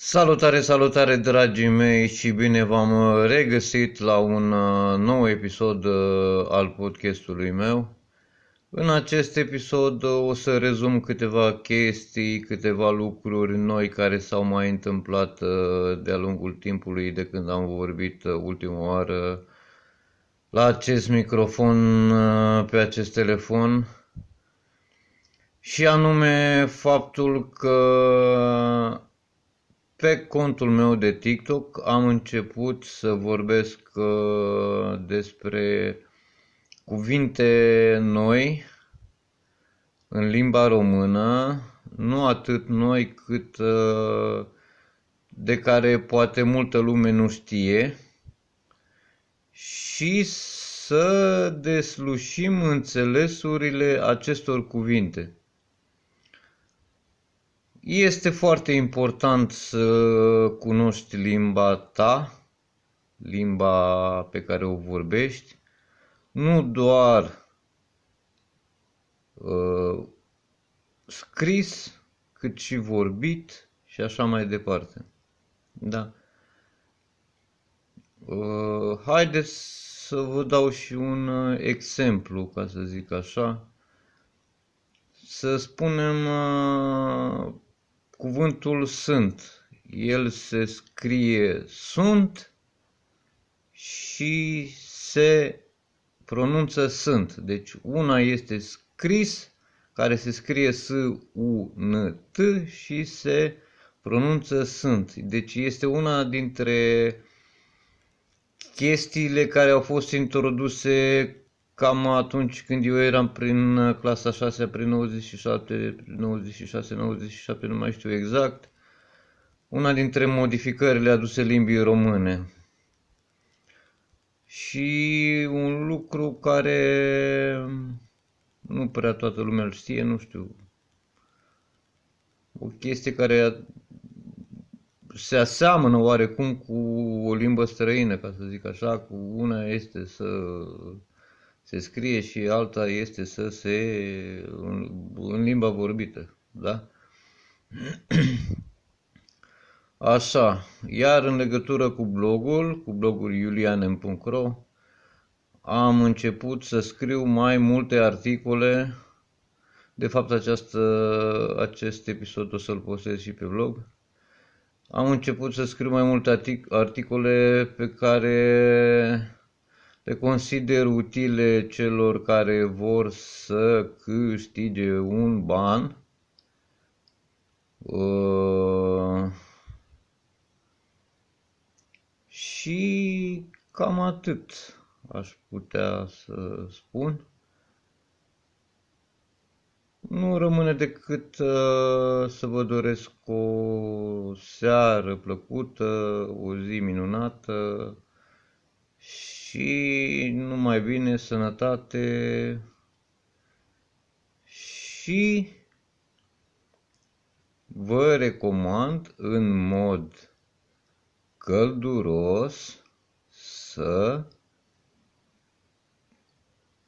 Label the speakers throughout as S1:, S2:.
S1: Salutare, salutare dragii mei și bine v-am regăsit la un uh, nou episod uh, al podcastului meu. În acest episod uh, o să rezum câteva chestii, câteva lucruri noi care s-au mai întâmplat de-a lungul timpului de când am vorbit ultima oară la acest microfon pe acest telefon și anume faptul că pe contul meu de TikTok am început să vorbesc uh, despre cuvinte noi în limba română, nu atât noi cât uh, de care poate multă lume nu știe și să deslușim înțelesurile acestor cuvinte. Este foarte important să cunoști limba ta, limba pe care o vorbești, nu doar uh, scris, cât și vorbit și așa mai departe. Da. Uh, haideți să vă dau și un uh, exemplu, ca să zic așa. Să spunem uh, cuvântul sunt. El se scrie sunt și se pronunță sunt. Deci una este scris, care se scrie S-U-N-T și se pronunță sunt. Deci este una dintre chestiile care au fost introduse cam atunci când eu eram prin uh, clasa 6, prin 97, 96, 97, nu mai știu exact, una dintre modificările aduse limbii române. Și un lucru care nu prea toată lumea îl știe, nu știu, o chestie care se aseamănă oarecum cu o limbă străină, ca să zic așa, cu una este să se scrie și alta este să se în, în limba vorbită, da? Așa, iar în legătură cu blogul, cu blogul julianem.ro, am început să scriu mai multe articole. De fapt, această, acest episod o să-l postez și pe blog. Am început să scriu mai multe articole pe care le consider utile celor care vor să câștige un ban. Uh, și cam atât aș putea să spun. Nu rămâne decât uh, să vă doresc o seară plăcută, o zi minunată și numai bine, sănătate. Și vă recomand în mod călduros să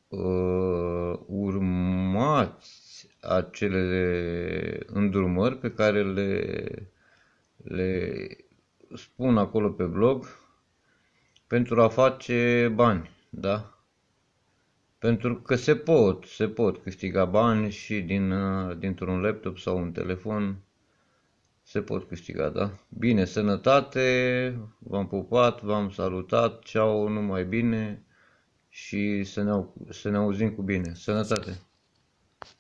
S1: uh, urmați acele îndrumări pe care le, le spun acolo pe blog pentru a face bani, da? Pentru că se pot, se pot câștiga bani și din, uh, dintr-un laptop sau un telefon se pot câștiga, da? Bine, sănătate, v-am pupat, v-am salutat, ceau, numai bine și să ne, să ne auzim cu bine. Sănătate!